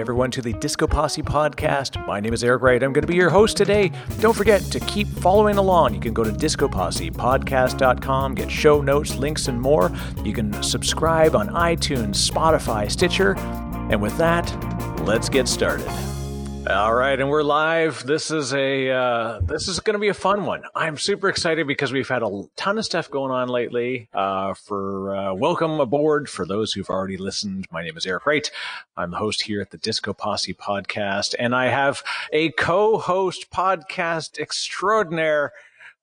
everyone, to the Disco Posse podcast. My name is Eric Wright. I'm going to be your host today. Don't forget to keep following along. You can go to discopossepodcast.com, get show notes, links, and more. You can subscribe on iTunes, Spotify, Stitcher. And with that, let's get started. All right, and we're live. This is a uh, this is going to be a fun one. I'm super excited because we've had a ton of stuff going on lately. Uh, for uh, welcome aboard for those who've already listened. My name is Eric Wright. I'm the host here at the Disco Posse podcast, and I have a co-host podcast extraordinaire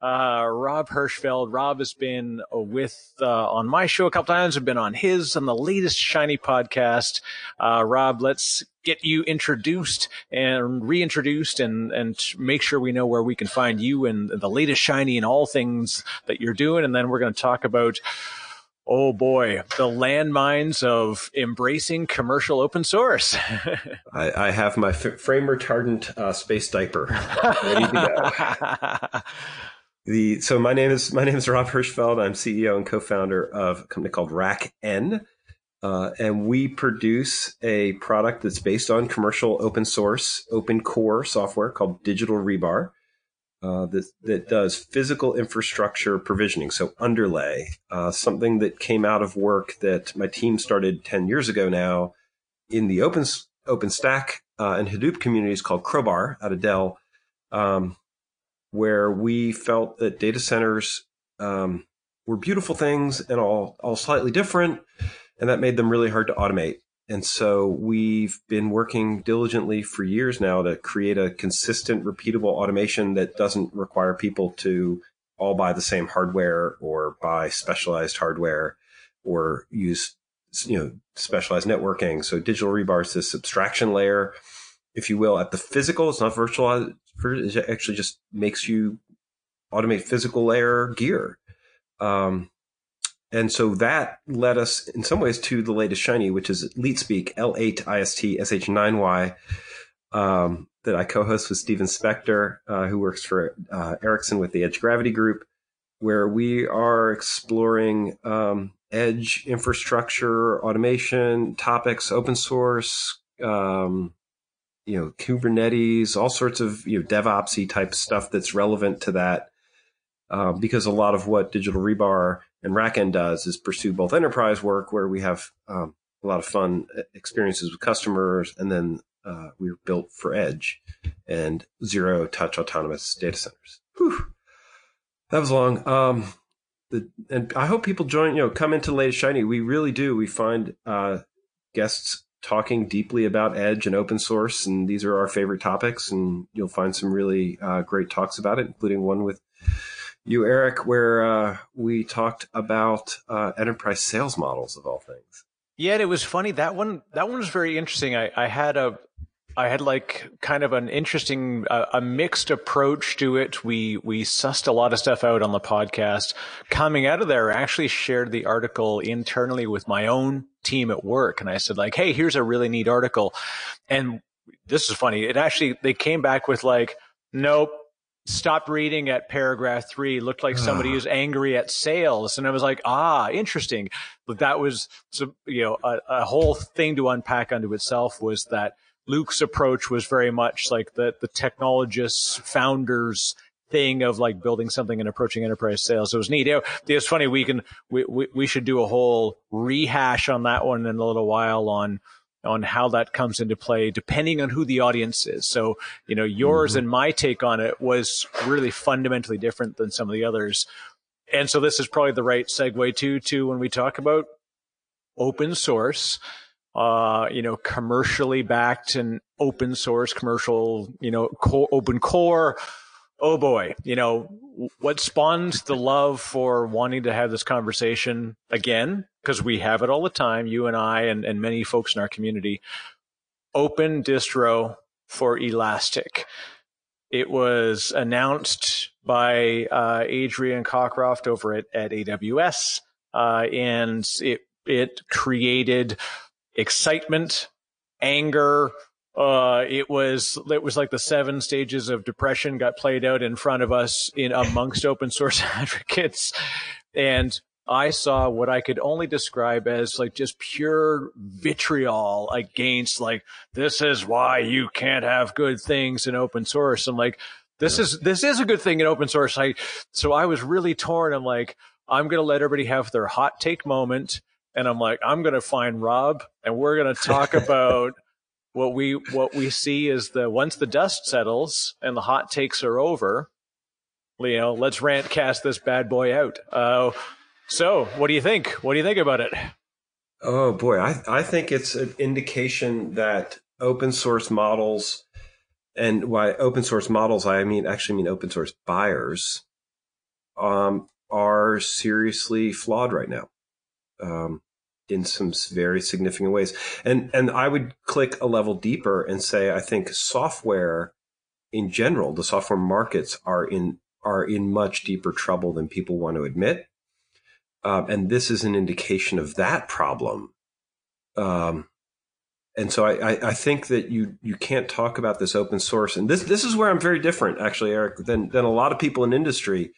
uh, Rob Hirschfeld. Rob has been with uh, on my show a couple times. I've been on his on the latest Shiny podcast. Uh, Rob, let's get you introduced and reintroduced, and and make sure we know where we can find you and the latest Shiny and all things that you're doing. And then we're going to talk about. Oh boy, the landmines of embracing commercial open source. I, I, have my f- frame retardant uh, space diaper ready to go. The so my name is my name is Rob Hirschfeld. I'm CEO and co-founder of a company called RackN, uh, and we produce a product that's based on commercial open source open core software called Digital Rebar. Uh, that that does physical infrastructure provisioning, so underlay, uh, something that came out of work that my team started ten years ago now in the open OpenStack uh, and Hadoop communities called Crowbar out of Dell. Um, where we felt that data centers um, were beautiful things and all all slightly different, and that made them really hard to automate. And so we've been working diligently for years now to create a consistent, repeatable automation that doesn't require people to all buy the same hardware or buy specialized hardware or use you know specialized networking. So digital rebar is this abstraction layer, if you will, at the physical. It's not virtualized it actually just makes you automate physical layer gear. Um, and so that led us in some ways to the latest shiny, which is LeetSpeak, L8IST SH9Y, um, that I co-host with Stephen Spector, uh, who works for uh, Ericsson with the Edge Gravity Group, where we are exploring um, edge infrastructure, automation topics, open source, um, you know, Kubernetes, all sorts of, you know, DevOpsy type stuff that's relevant to that. Uh, because a lot of what Digital Rebar and RackN does is pursue both enterprise work where we have um, a lot of fun experiences with customers, and then uh, we are built for edge and zero touch autonomous data centers. Whew. That was long. Um, the, and I hope people join, you know, come into latest shiny. We really do. We find uh, guests talking deeply about edge and open source and these are our favorite topics and you'll find some really uh, great talks about it including one with you eric where uh, we talked about uh, enterprise sales models of all things. Yeah it was funny that one that one was very interesting. I, I had a I had like kind of an interesting, uh, a mixed approach to it. We we sussed a lot of stuff out on the podcast. Coming out of there, I actually shared the article internally with my own team at work, and I said like, "Hey, here's a really neat article," and this is funny. It actually they came back with like, "Nope." Stopped reading at paragraph three. Looked like somebody was angry at sales, and I was like, "Ah, interesting." But that was, you know, a, a whole thing to unpack unto itself. Was that Luke's approach was very much like the the technologists, founders thing of like building something and approaching enterprise sales. It was neat. It, was funny. We can we, we we should do a whole rehash on that one in a little while on on how that comes into play depending on who the audience is. So, you know, yours mm-hmm. and my take on it was really fundamentally different than some of the others. And so this is probably the right segue to to when we talk about open source uh, you know, commercially backed and open source commercial, you know, co- open core. Oh boy, you know, what spawned the love for wanting to have this conversation again? Because we have it all the time, you and I, and, and many folks in our community. Open distro for Elastic. It was announced by uh, Adrian Cockcroft over at, at AWS, uh, and it it created excitement, anger, uh, it was it was like the seven stages of depression got played out in front of us in amongst open source advocates, and I saw what I could only describe as like just pure vitriol against like this is why you can't have good things in open source. I'm like this yeah. is this is a good thing in open source. I so I was really torn. I'm like I'm gonna let everybody have their hot take moment, and I'm like I'm gonna find Rob and we're gonna talk about what we what we see is the once the dust settles and the hot takes are over, you know, let's rant cast this bad boy out. Uh, so, what do you think? What do you think about it? Oh boy, I I think it's an indication that open source models and why open source models I mean actually mean open source buyers um, are seriously flawed right now. Um, in some very significant ways. And and I would click a level deeper and say I think software in general, the software markets are in are in much deeper trouble than people want to admit. Um, and this is an indication of that problem. Um, and so I, I, I, think that you you can't talk about this open source. And this this is where I'm very different, actually, Eric, than than a lot of people in industry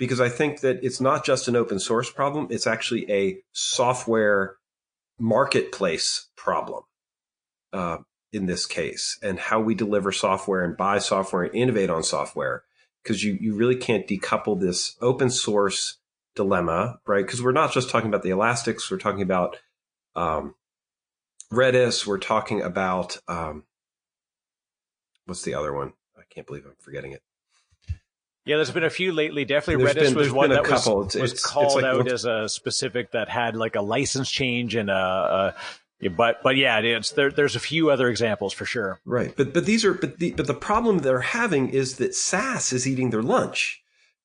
because I think that it's not just an open source problem, it's actually a software marketplace problem uh, in this case, and how we deliver software and buy software and innovate on software. Because you, you really can't decouple this open source dilemma, right? Because we're not just talking about the elastics, we're talking about um, Redis, we're talking about um, what's the other one? I can't believe I'm forgetting it. Yeah, there's been a few lately. Definitely, there's Redis been, was one that was, was it's, called it's like, out as a specific that had like a license change and a. a but but yeah, it's there. There's a few other examples for sure. Right, but but these are but the but the problem they're having is that SaaS is eating their lunch.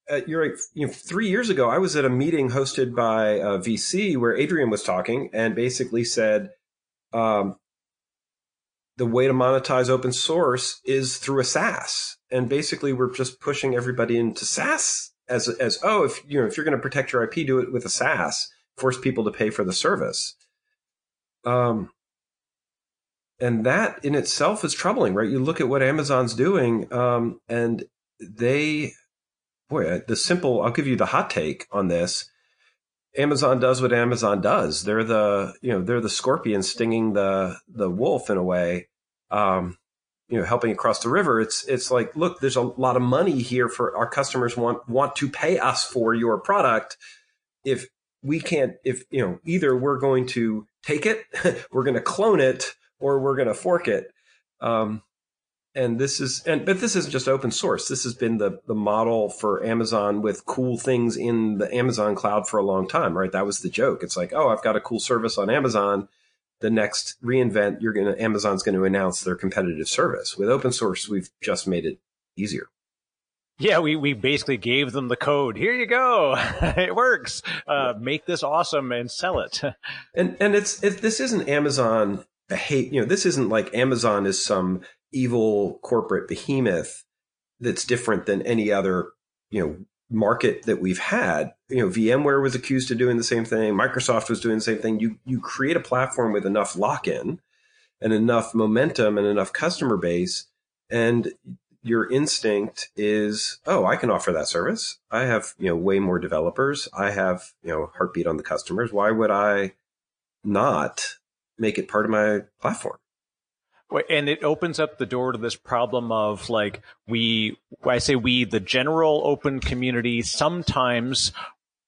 Uh, you're right. You know, three years ago, I was at a meeting hosted by uh, VC where Adrian was talking and basically said, um, the way to monetize open source is through a SaaS. And basically we're just pushing everybody into SaaS as, as, oh, if, you know, if you're going to protect your IP, do it with a SaaS, force people to pay for the service. Um, and that in itself is troubling, right? You look at what Amazon's doing, um, and they, boy, the simple, I'll give you the hot take on this. Amazon does what Amazon does. They're the you know they're the scorpion stinging the the wolf in a way. Um, you know, helping across the river. It's it's like, look, there's a lot of money here for our customers want want to pay us for your product. If we can't, if you know, either we're going to take it, we're going to clone it, or we're going to fork it. Um, and this is and but this isn't just open source this has been the the model for amazon with cool things in the amazon cloud for a long time right that was the joke it's like oh i've got a cool service on amazon the next reinvent you're going to amazon's going to announce their competitive service with open source we've just made it easier yeah, we, we basically gave them the code. Here you go. it works. Uh, make this awesome and sell it. and and it's it, this isn't Amazon hate. You know, this isn't like Amazon is some evil corporate behemoth that's different than any other, you know, market that we've had. You know, VMware was accused of doing the same thing. Microsoft was doing the same thing. You you create a platform with enough lock-in and enough momentum and enough customer base and your instinct is, oh, I can offer that service. I have, you know, way more developers. I have, you know, heartbeat on the customers. Why would I not make it part of my platform? And it opens up the door to this problem of like we i say we the general open community sometimes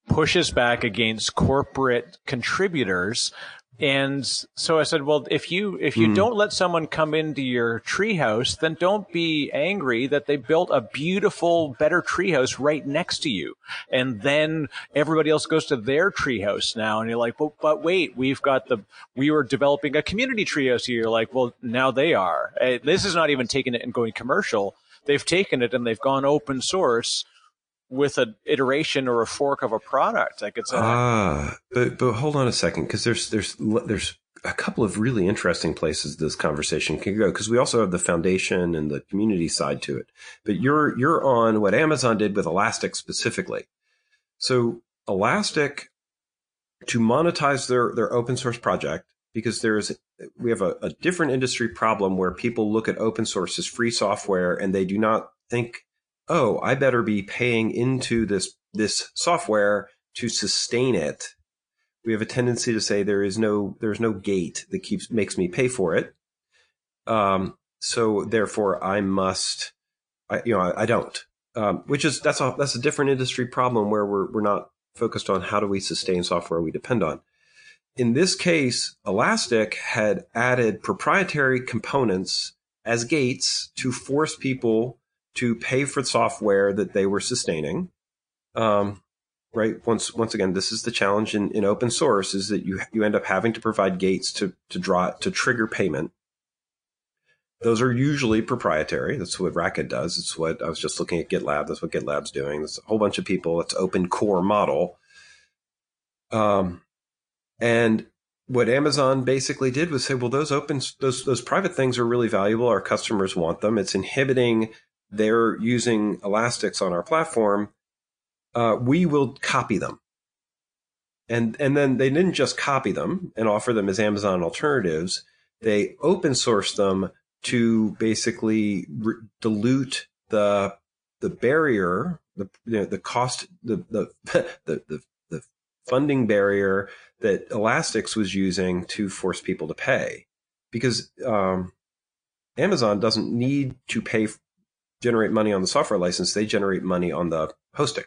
pushes back against corporate contributors and so I said, well, if you, if you mm. don't let someone come into your treehouse, then don't be angry that they built a beautiful, better treehouse right next to you. And then everybody else goes to their treehouse now. And you're like, well, but wait, we've got the, we were developing a community treehouse here. You're like, well, now they are. Uh, this is not even taking it and going commercial. They've taken it and they've gone open source with an iteration or a fork of a product. Like it's a, ah, but but hold on a second because there's there's there's a couple of really interesting places this conversation can go because we also have the foundation and the community side to it. But you're you're on what Amazon did with Elastic specifically. So Elastic to monetize their their open source project because there's we have a, a different industry problem where people look at open source as free software and they do not think, oh, I better be paying into this this software to sustain it. We have a tendency to say there is no there's no gate that keeps makes me pay for it. Um, so therefore, I must, I, you know, I, I don't. Um, which is that's a that's a different industry problem where we're we're not focused on how do we sustain software we depend on. In this case, Elastic had added proprietary components as gates to force people to pay for software that they were sustaining. Um, right. Once once again, this is the challenge in, in open source is that you you end up having to provide gates to to draw to trigger payment. Those are usually proprietary. That's what RackN does. It's what I was just looking at GitLab. That's what GitLab's doing. There's a whole bunch of people. It's open core model. Um, and what Amazon basically did was say, well, those open, those, those private things are really valuable. Our customers want them. It's inhibiting their using elastics on our platform. Uh, we will copy them. And, and then they didn't just copy them and offer them as Amazon alternatives. They open source them to basically re- dilute the the barrier, the you know, the cost, the the, the the the funding barrier that Elastic's was using to force people to pay, because um, Amazon doesn't need to pay generate money on the software license; they generate money on the hosting,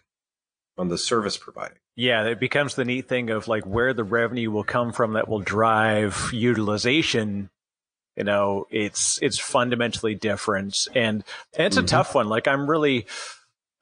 on the service providing. Yeah, it becomes the neat thing of like where the revenue will come from that will drive utilization you know it's it's fundamentally different and, and it's mm-hmm. a tough one like i'm really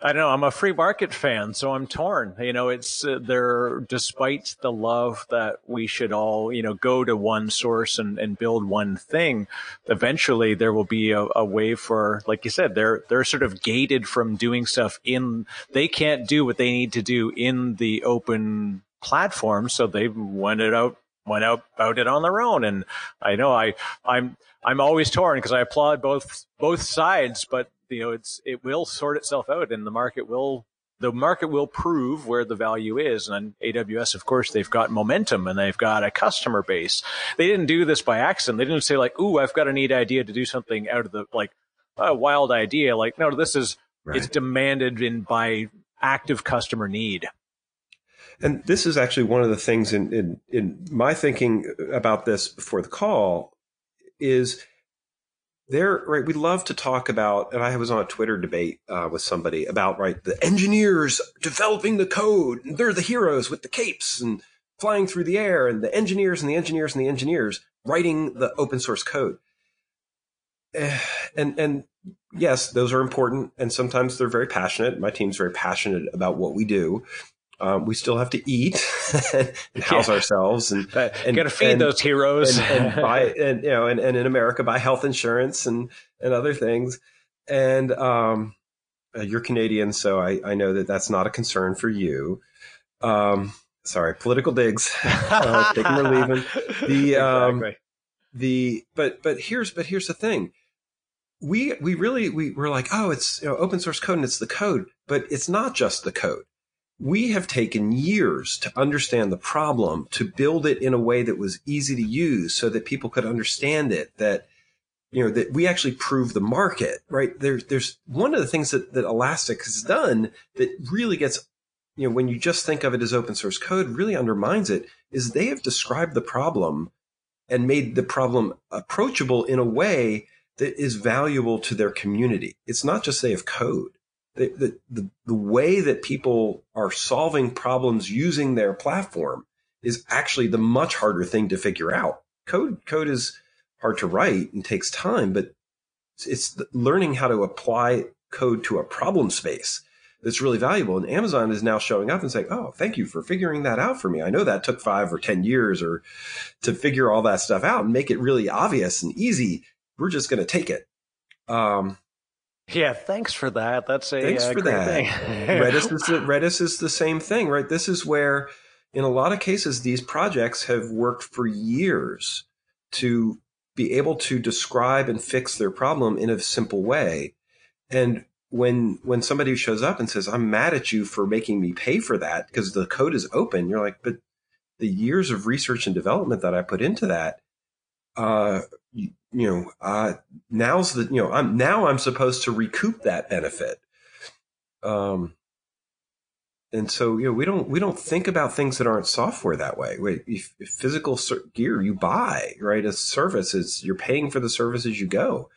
I don't know. I'm a free market fan, so I'm torn. You know, it's uh, there, despite the love that we should all, you know, go to one source and, and build one thing. Eventually there will be a, a way for, like you said, they're, they're sort of gated from doing stuff in, they can't do what they need to do in the open platform. So they went it out went out about it on their own. And I know I I'm I'm always torn because I applaud both both sides, but you know it's it will sort itself out, and the market will the market will prove where the value is. And on AWS, of course, they've got momentum and they've got a customer base. They didn't do this by accident. They didn't say like, "Ooh, I've got a neat idea to do something out of the like a wild idea." Like, no, this is right. it's demanded in by active customer need. And this is actually one of the things in, in, in my thinking about this before the call is there, right? We love to talk about, and I was on a Twitter debate uh, with somebody about, right, the engineers developing the code. They're the heroes with the capes and flying through the air, and the engineers and the engineers and the engineers writing the open source code. And, and yes, those are important. And sometimes they're very passionate. My team's very passionate about what we do. Um, we still have to eat and house yeah. ourselves and, and got to feed and, those heroes. and, and, buy and you know and, and in America buy health insurance and and other things. And um, uh, you're Canadian so I, I know that that's not a concern for you. Um, sorry political digs. Uh, them or them the um, exactly. the but but here's but here's the thing. We we really we we're like oh it's you know, open source code and it's the code but it's not just the code we have taken years to understand the problem, to build it in a way that was easy to use so that people could understand it, that, you know, that we actually prove the market, right? There's, there's one of the things that, that Elastic has done that really gets, you know, when you just think of it as open source code, really undermines it is they have described the problem and made the problem approachable in a way that is valuable to their community. It's not just they have code the, the, the way that people are solving problems using their platform is actually the much harder thing to figure out. Code, code is hard to write and takes time, but it's learning how to apply code to a problem space that's really valuable. And Amazon is now showing up and saying, Oh, thank you for figuring that out for me. I know that took five or 10 years or to figure all that stuff out and make it really obvious and easy. We're just going to take it. Um, yeah, thanks for that. That's a thanks uh, for that. Redis is the, Redis is the same thing, right? This is where, in a lot of cases, these projects have worked for years to be able to describe and fix their problem in a simple way. And when when somebody shows up and says, "I'm mad at you for making me pay for that because the code is open," you're like, "But the years of research and development that I put into that, uh, you, know, uh, now's the, you know, I'm now I'm supposed to recoup that benefit. Um, and so you know we don't we don't think about things that aren't software that way. Wait, if, if physical gear you buy, right, as services, you're paying for the service as you go.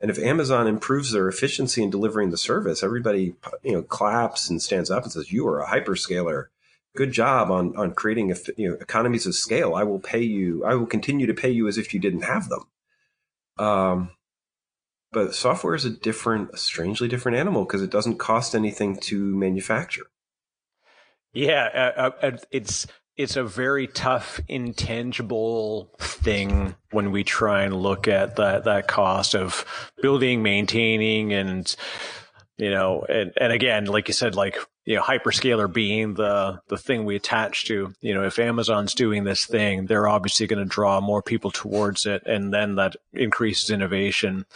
And if Amazon improves their efficiency in delivering the service, everybody you know claps and stands up and says, "You are a hyperscaler. Good job on on creating you know, economies of scale. I will pay you. I will continue to pay you as if you didn't have them." Um, but software is a different, a strangely different animal because it doesn't cost anything to manufacture. Yeah, uh, uh, it's it's a very tough, intangible thing when we try and look at that that cost of building, maintaining, and you know, and and again, like you said, like you know, hyperscaler being the the thing we attach to. You know, if Amazon's doing this thing, they're obviously going to draw more people towards it, and then that increases innovation.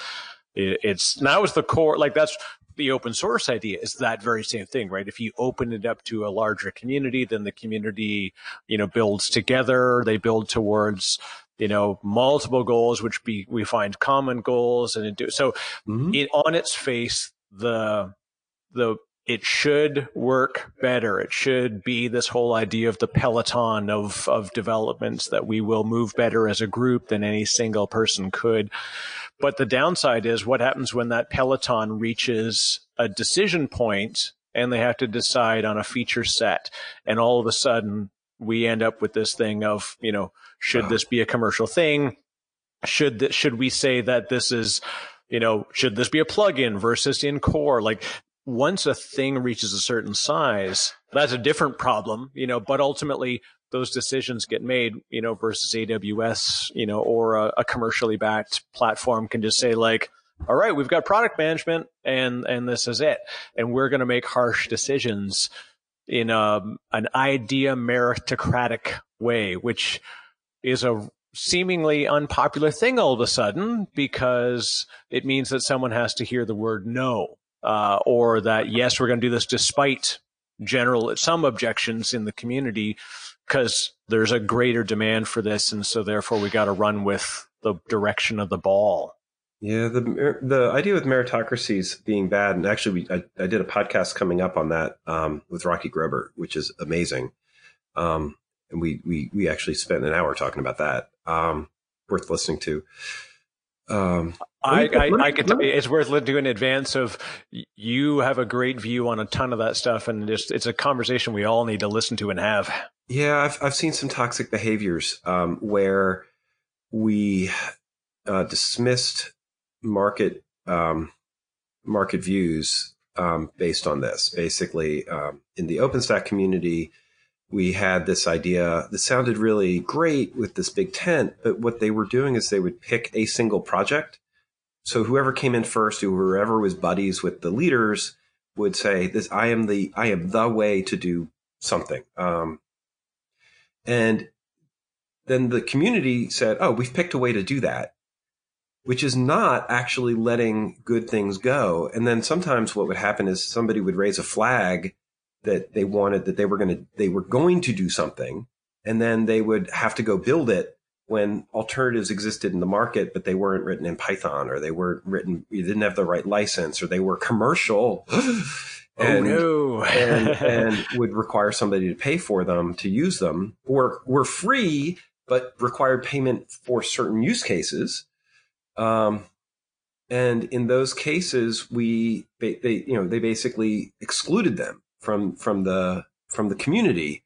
It, it's now is the core. Like that's the open source idea is that very same thing, right? If you open it up to a larger community, then the community, you know, builds together. They build towards, you know, multiple goals, which be, we find common goals and do so mm-hmm. it, on its face, the, the, it should work better. It should be this whole idea of the peloton of, of developments that we will move better as a group than any single person could. But the downside is what happens when that peloton reaches a decision point and they have to decide on a feature set. And all of a sudden we end up with this thing of, you know, should this be a commercial thing? Should should we say that this is, you know, should this be a plugin versus in core? Like once a thing reaches a certain size, that's a different problem, you know, but ultimately those decisions get made, you know, versus AWS, you know, or a, a, commercially backed platform can just say like, all right, we've got product management and, and this is it. And we're going to make harsh decisions in a, um, an idea meritocratic way, which is a seemingly unpopular thing all of a sudden because it means that someone has to hear the word no, uh, or that yes, we're going to do this despite general, some objections in the community because there's a greater demand for this, and so therefore we got to run with the direction of the ball. Yeah, the the idea with meritocracies being bad, and actually, we, I, I did a podcast coming up on that um, with Rocky Grobert, which is amazing. Um, and we we we actually spent an hour talking about that. Um, worth listening to. Um, I, I, I could. T- it's worth doing in advance of. You have a great view on a ton of that stuff, and just it's a conversation we all need to listen to and have. Yeah, I've I've seen some toxic behaviors um, where we uh, dismissed market um, market views um, based on this. Basically, um, in the OpenStack community, we had this idea that sounded really great with this big tent, but what they were doing is they would pick a single project. So whoever came in first, whoever was buddies with the leaders, would say, "This I am the I am the way to do something." Um, and then the community said, oh, we've picked a way to do that, which is not actually letting good things go. And then sometimes what would happen is somebody would raise a flag that they wanted that they were going to, they were going to do something. And then they would have to go build it when alternatives existed in the market, but they weren't written in Python or they weren't written, you didn't have the right license or they were commercial. Oh, and, oh no. and, and would require somebody to pay for them to use them or were free, but required payment for certain use cases. Um, and in those cases, we, they, they, you know, they basically excluded them from, from the, from the community.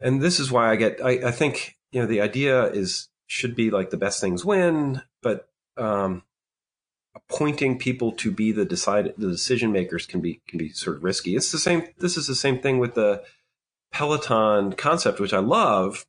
And this is why I get, I, I think, you know, the idea is, should be like the best things win, but, um, appointing people to be the decide the decision makers can be can be sort of risky. It's the same. This is the same thing with the Peloton concept, which I love.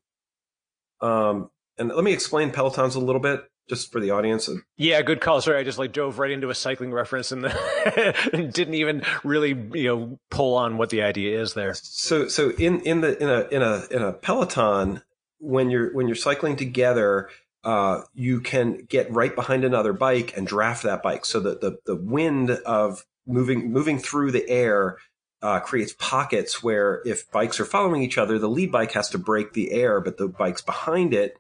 Um, and let me explain Pelotons a little bit just for the audience. Yeah, good call. Sorry, I just like dove right into a cycling reference and, and didn't even really you know pull on what the idea is there. So so in in the in a in a in a Peloton when you're when you're cycling together, uh, you can get right behind another bike and draft that bike so that the, the wind of moving moving through the air uh, creates pockets where if bikes are following each other, the lead bike has to break the air, but the bikes behind it,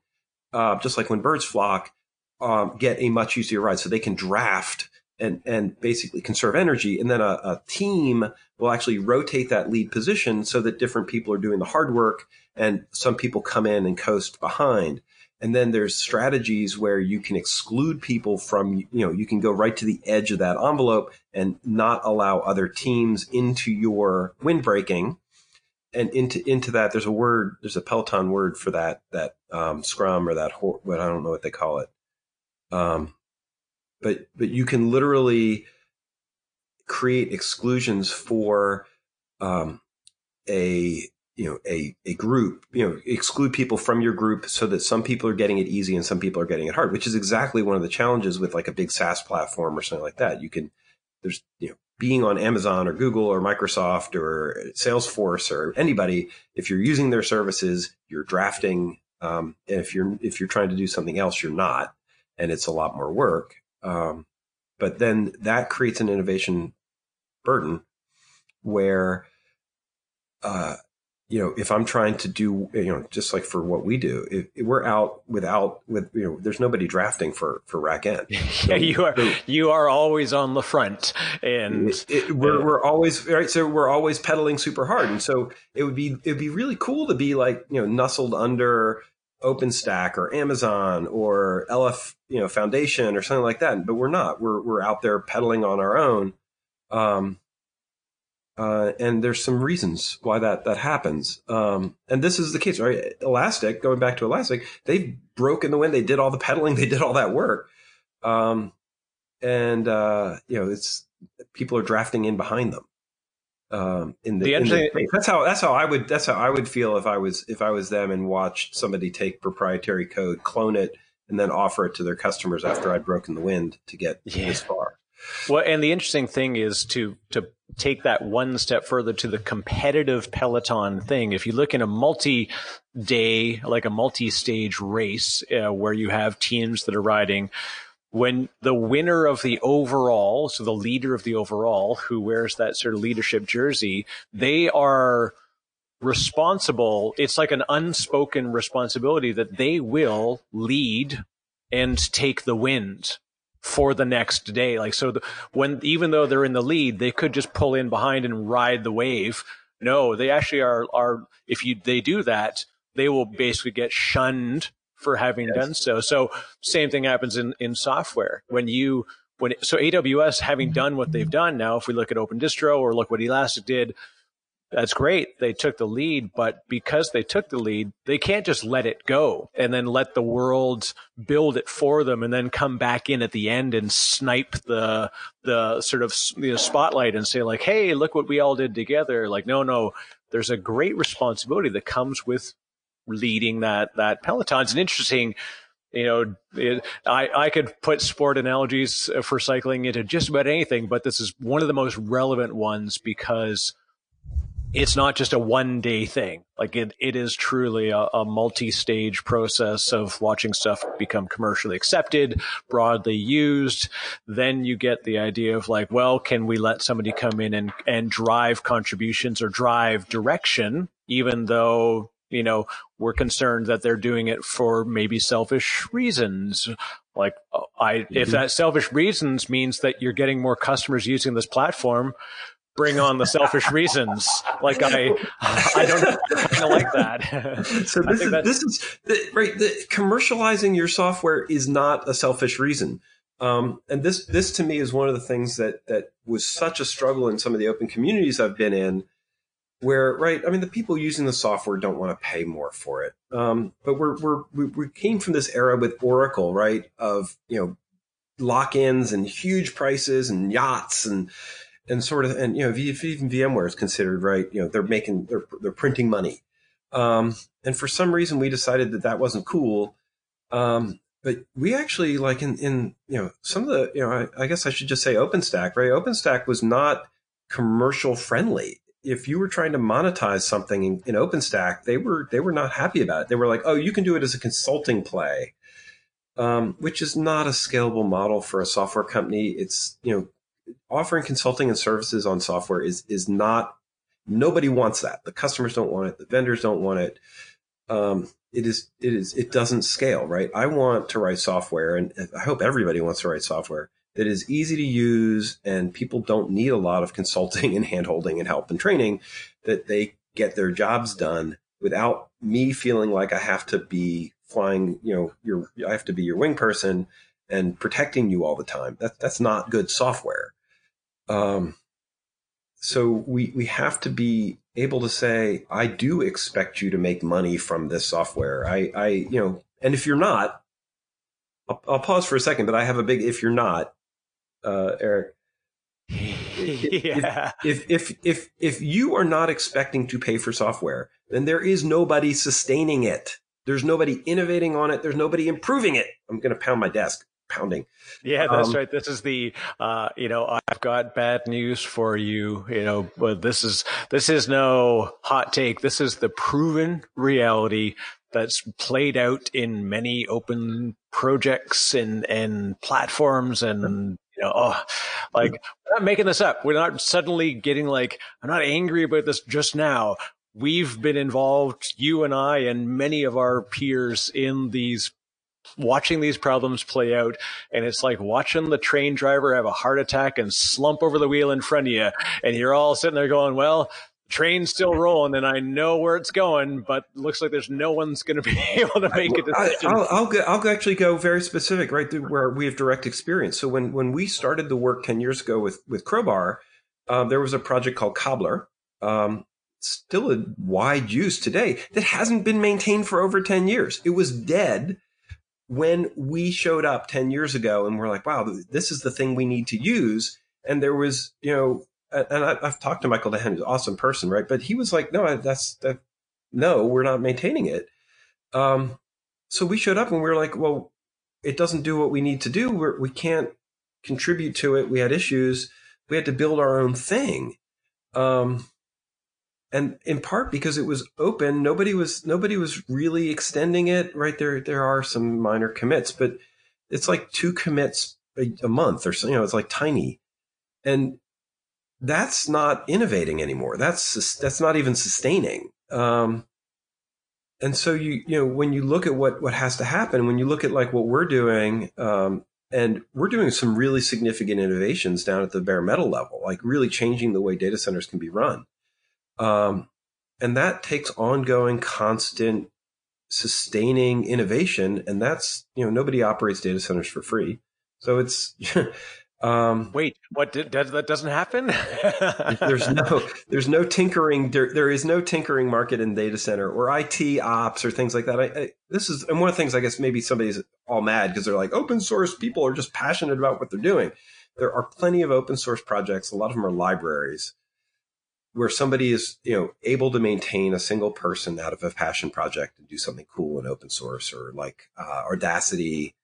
uh, just like when birds flock, um, get a much easier ride. So they can draft and, and basically conserve energy. And then a, a team will actually rotate that lead position so that different people are doing the hard work and some people come in and coast behind. And then there's strategies where you can exclude people from, you know, you can go right to the edge of that envelope and not allow other teams into your windbreaking. And into, into that, there's a word, there's a Peloton word for that, that, um, scrum or that, what I don't know what they call it. Um, but, but you can literally create exclusions for, um, a, you know a a group you know exclude people from your group so that some people are getting it easy and some people are getting it hard which is exactly one of the challenges with like a big SaaS platform or something like that. You can there's you know being on Amazon or Google or Microsoft or Salesforce or anybody if you're using their services you're drafting um, and if you're if you're trying to do something else you're not and it's a lot more work um, but then that creates an innovation burden where uh, you know, if I'm trying to do, you know, just like for what we do, if, if we're out without, with, you know, there's nobody drafting for, for RackN. yeah, you are, so, you are always on the front and it, it, we're, we're always, right. So we're always pedaling super hard. And so it would be, it'd be really cool to be like, you know, nestled under OpenStack or Amazon or LF, you know, Foundation or something like that. But we're not, we're, we're out there pedaling on our own. Um, uh, and there's some reasons why that that happens. Um, and this is the case, right? Elastic, going back to Elastic, they've broken the wind. They did all the pedaling. They did all that work. Um, and uh, you know, it's people are drafting in behind them. Um, in the, the, in the that's how that's how I would that's how I would feel if I was if I was them and watched somebody take proprietary code, clone it, and then offer it to their customers after I'd broken the wind to get yeah. this far. Well, and the interesting thing is to to take that one step further to the competitive peloton thing. If you look in a multi-day, like a multi-stage race, uh, where you have teams that are riding, when the winner of the overall, so the leader of the overall, who wears that sort of leadership jersey, they are responsible. It's like an unspoken responsibility that they will lead and take the wind for the next day. Like, so the, when, even though they're in the lead, they could just pull in behind and ride the wave. No, they actually are, are, if you, they do that, they will basically get shunned for having yes. done so. So same thing happens in, in software. When you, when, so AWS having mm-hmm. done what they've mm-hmm. done now, if we look at Open Distro or look what Elastic did, that's great. They took the lead, but because they took the lead, they can't just let it go and then let the world build it for them and then come back in at the end and snipe the, the sort of you know, spotlight and say like, Hey, look what we all did together. Like, no, no, there's a great responsibility that comes with leading that, that peloton. It's an interesting, you know, it, I, I could put sport analogies for cycling into just about anything, but this is one of the most relevant ones because it's not just a one day thing. Like it, it is truly a, a multi stage process of watching stuff become commercially accepted, broadly used. Then you get the idea of like, well, can we let somebody come in and, and drive contributions or drive direction, even though, you know, we're concerned that they're doing it for maybe selfish reasons. Like I, mm-hmm. if that selfish reasons means that you're getting more customers using this platform, bring on the selfish reasons. Like I, I don't kind of like that. so this is this is the, right. The, commercializing your software is not a selfish reason. Um, and this this to me is one of the things that that was such a struggle in some of the open communities I've been in, where right. I mean, the people using the software don't want to pay more for it. Um, but we're we're we, came from this era with Oracle, right? Of you know lock-ins and huge prices and yachts and and sort of, and you know, if even VMware is considered right, you know, they're making, they're, they're printing money. Um, and for some reason we decided that that wasn't cool. Um, but we actually like in, in, you know, some of the, you know, I, I guess I should just say OpenStack, right? OpenStack was not commercial friendly. If you were trying to monetize something in, in OpenStack, they were, they were not happy about it. They were like, oh, you can do it as a consulting play. Um, which is not a scalable model for a software company. It's you know offering consulting and services on software is is not Nobody wants that. The customers don't want it. The vendors don't want it. Um, it is, it is, it doesn't scale, right? I want to write software and I hope everybody wants to write software that is easy to use and people don't need a lot of consulting and handholding and help and training that they get their jobs done without me feeling like I have to be flying, you know, your, I have to be your wing person and protecting you all the time. That, that's not good software. Um, so we, we have to be able to say, I do expect you to make money from this software. I, I, you know, and if you're not, I'll, I'll pause for a second, but I have a big, if you're not, uh, Eric, yeah. if, if if if you are not expecting to pay for software, then there is nobody sustaining it. There's nobody innovating on it. There's nobody improving it. I'm going to pound my desk, pounding. Yeah, that's Um, right. This is the, uh, you know, I've got bad news for you. You know, but this is this is no hot take. This is the proven reality that's played out in many open projects and and platforms and you know, oh, like we're not making this up. We're not suddenly getting like I'm not angry about this just now. We've been involved, you and I, and many of our peers in these watching these problems play out and it's like watching the train driver have a heart attack and slump over the wheel in front of you and you're all sitting there going well train's still rolling and i know where it's going but looks like there's no one's going to be able to make a I, decision I'll, I'll, I'll actually go very specific, right through where we have direct experience. So when when we started the work ten years ago with with Crowbar, um, there was a project called Cobbler, um, still a wide use today that hasn't been maintained for over ten years. It was dead when we showed up ten years ago, and we're like, wow, this is the thing we need to use. And there was, you know, and I, I've talked to Michael DeHaan, who's an awesome person, right? But he was like, no, that's that. No, we're not maintaining it. Um, so we showed up and we were like, well, it doesn't do what we need to do. We're, we can't contribute to it. We had issues. We had to build our own thing. Um, and in part because it was open, nobody was, nobody was really extending it, right? There, there are some minor commits, but it's like two commits a, a month or so, you know, it's like tiny. And that's not innovating anymore. That's, that's not even sustaining. Um, and so you you know when you look at what what has to happen when you look at like what we're doing um, and we're doing some really significant innovations down at the bare metal level like really changing the way data centers can be run um, and that takes ongoing constant sustaining innovation and that's you know nobody operates data centers for free so it's um, wait what did, does that doesn't happen there's no there's no tinkering there, there is no tinkering market in data center or IT ops or things like that. I, I, this is and one of the things I guess maybe somebody's all mad because they're like open source people are just passionate about what they're doing. There are plenty of open source projects. A lot of them are libraries where somebody is you know able to maintain a single person out of a passion project and do something cool in open source or like uh, Audacity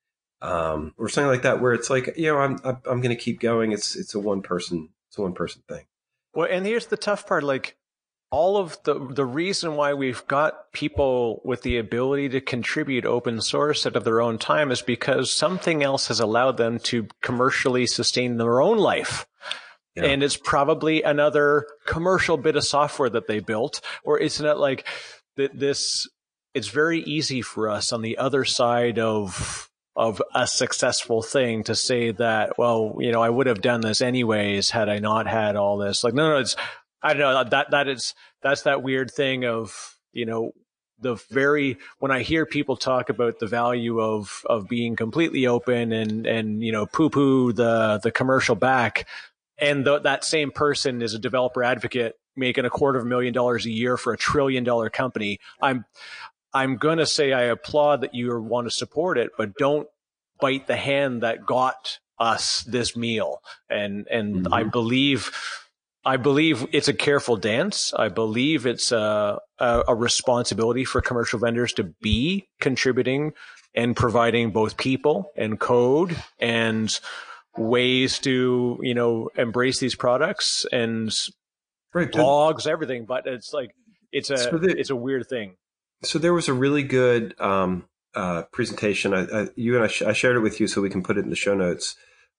um, or something like that, where it's like, you know, I'm I'm, going to keep going. It's it's a one person it's a one person thing. Well, and here's the tough part: like all of the the reason why we've got people with the ability to contribute open source out of their own time is because something else has allowed them to commercially sustain their own life. Yeah. And it's probably another commercial bit of software that they built, or isn't it like th- this? It's very easy for us on the other side of of a successful thing to say that, well, you know, I would have done this anyways had I not had all this. Like, no, no, it's, I don't know, that, that is, that's that weird thing of, you know, the very, when I hear people talk about the value of, of being completely open and, and, you know, poo poo the, the commercial back. And the, that same person is a developer advocate making a quarter of a million dollars a year for a trillion dollar company. I'm, I'm going to say I applaud that you want to support it, but don't bite the hand that got us this meal. And, and Mhm. I believe, I believe it's a careful dance. I believe it's a, a, a responsibility for commercial vendors to be contributing and providing both people and code and ways to, you know, embrace these products and Right. blogs, everything. But it's like, it's a, So the- it's a weird thing. So there was a really good um, uh, presentation. I, I, you and I, sh- I shared it with you, so we can put it in the show notes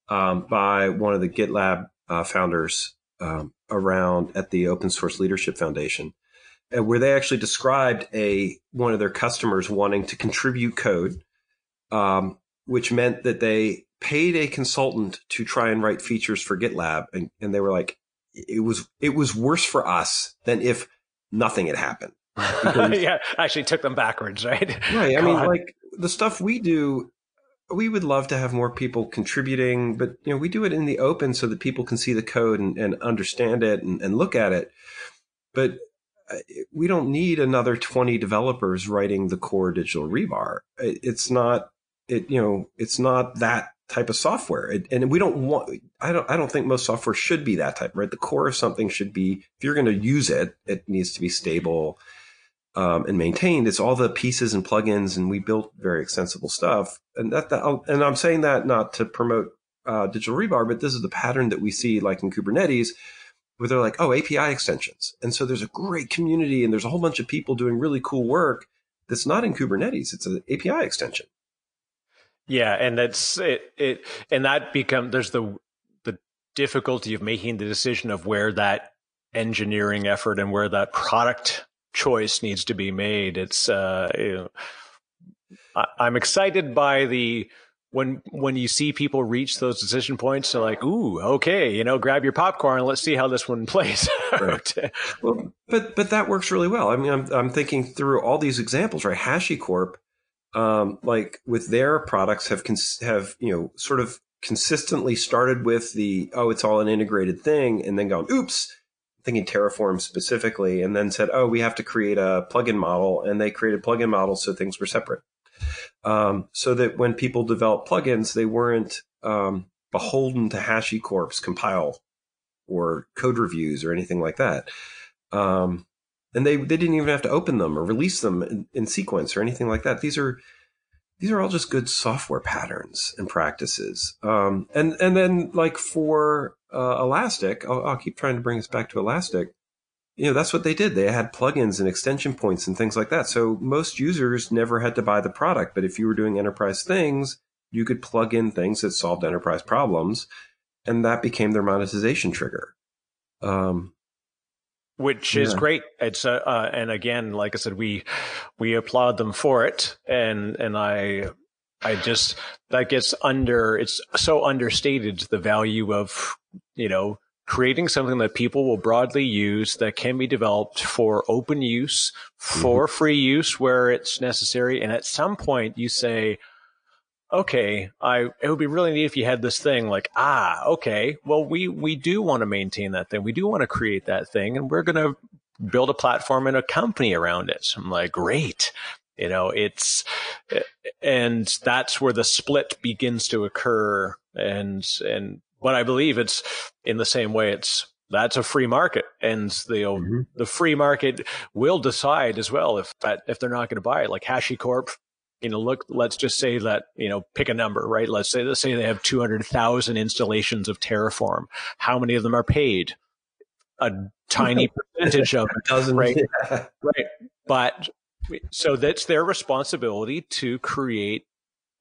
um, by one of the GitLab uh, founders, um, around at the Open Source Leadership Foundation, where they actually described a one of their customers wanting to contribute code, um, which meant that they paid a consultant to try and write features for GitLab, and, and they were like, it was it was worse for us than if nothing had happened. yeah, actually took them backwards, right? Right. I mean, like the stuff we do, we would love to have more people contributing, but you know, we do it in the open so that people can see the code and, and understand it and, and look at it. But uh, we don't need another 20 developers writing the core digital rebar. It's not, it, you know, it's not that type of software. And we don't want, I don't, I don't think most software should be that type, right? The core of something should be, if you're going to use it, it needs to be stable um, and maintained. It's all the pieces and plugins, and we built very extensible stuff. And that, that and I'm saying that not to promote uh, digital rebar, but this is the pattern that we see, like in Kubernetes, where they're like, oh, API extensions, and so there's a great community, and there's a whole bunch of people doing really cool work that's not in Kubernetes. It's an API extension. Yeah, and that's it. It and that become there's the the difficulty of making the decision of where that engineering effort and where that product choice needs to be made. It's uh, you know, I, am excited by the when when you see people reach those decision points. They're like, ooh, okay, you know, grab your popcorn. And let's see how this one plays right. well, but but that works really well. I mean, I'm I'm thinking through all these examples, right? HashiCorp um, like with their products have cons- have you know sort of consistently started with the oh it's all an integrated thing and then gone oops thinking terraform specifically and then said oh we have to create a plugin model and they created plugin models so things were separate um, so that when people develop plugins they weren't um, beholden to hashicorp's compile or code reviews or anything like that um, and they they didn't even have to open them or release them in, in, sequence or anything like that. These are these are all just good software patterns and practices. Um, and and then like for uh, Elastic, I'll, I'll, keep trying to bring us back to Elastic. You know, that's what they did. They had plugins and extension points and things like that. So most users never had to buy the product. But if you were doing enterprise things, you could plug in things that solved enterprise problems, and that became their monetization trigger. Um, which yeah. is great. It's uh, uh, and again, like I said, we we applaud them for it, and and I I just that gets under it's so understated the value of you know creating something that people will broadly use that can be developed for open use, for mm-hmm. free use where it's necessary, and at some point you say, okay, I it would be really neat if you had this thing like, ah, okay, well we we do want to maintain that thing. We do want to create that thing and we're going to build a platform and a company around it. So I'm like, great. You know, it's and that's where the split begins to occur and and what I believe it's in the same way it's that's a free market and the mm-hmm. the free market will decide as well if that if they're not going to buy it like HashiCorp you know, look, let's just say that, you know, pick a number, right? Let's say, let's say they have 200,000 installations of Terraform. How many of them are paid? A tiny percentage of it, dozen, right? Yeah. Right. But so that's their responsibility to create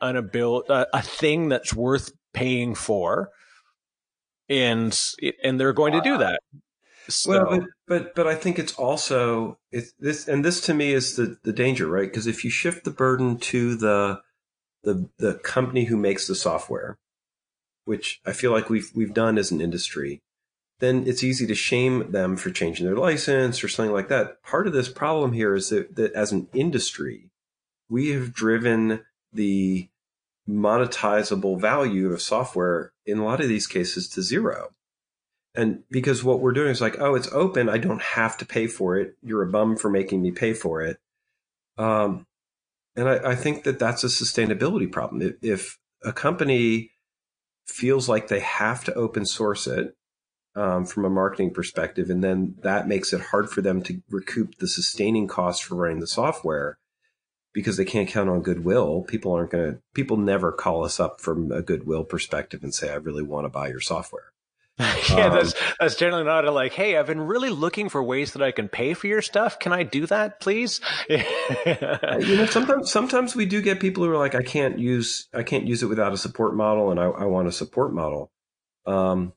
an ability, a, a thing that's worth paying for. And, and they're going to do that. So. Well, but, but I think it's also it's this and this to me is the the danger, right? Because if you shift the burden to the the the company who makes the software, which I feel like we've we've done as an industry, then it's easy to shame them for changing their license or something like that. Part of this problem here is that, that as an industry, we have driven the monetizable value of software in a lot of these cases to zero. And because what we're doing is like, oh, it's open. I don't have to pay for it. You're a bum for making me pay for it. Um, and I, I think that that's a sustainability problem. If, a company feels like they have to open source it um, from a marketing perspective, and then that makes it hard for them to recoup the sustaining costs for running the software because they can't count on goodwill. People aren't going to, people never call us up from a goodwill perspective and say, I really want to buy your software. yeah, um, that's that's generally not a like, hey, I've been really looking for ways that I can pay for your stuff. Can I do that, please? you know, sometimes sometimes we do get people who are like, I can't use I can't use it without a support model, and I, I want a support model. Um,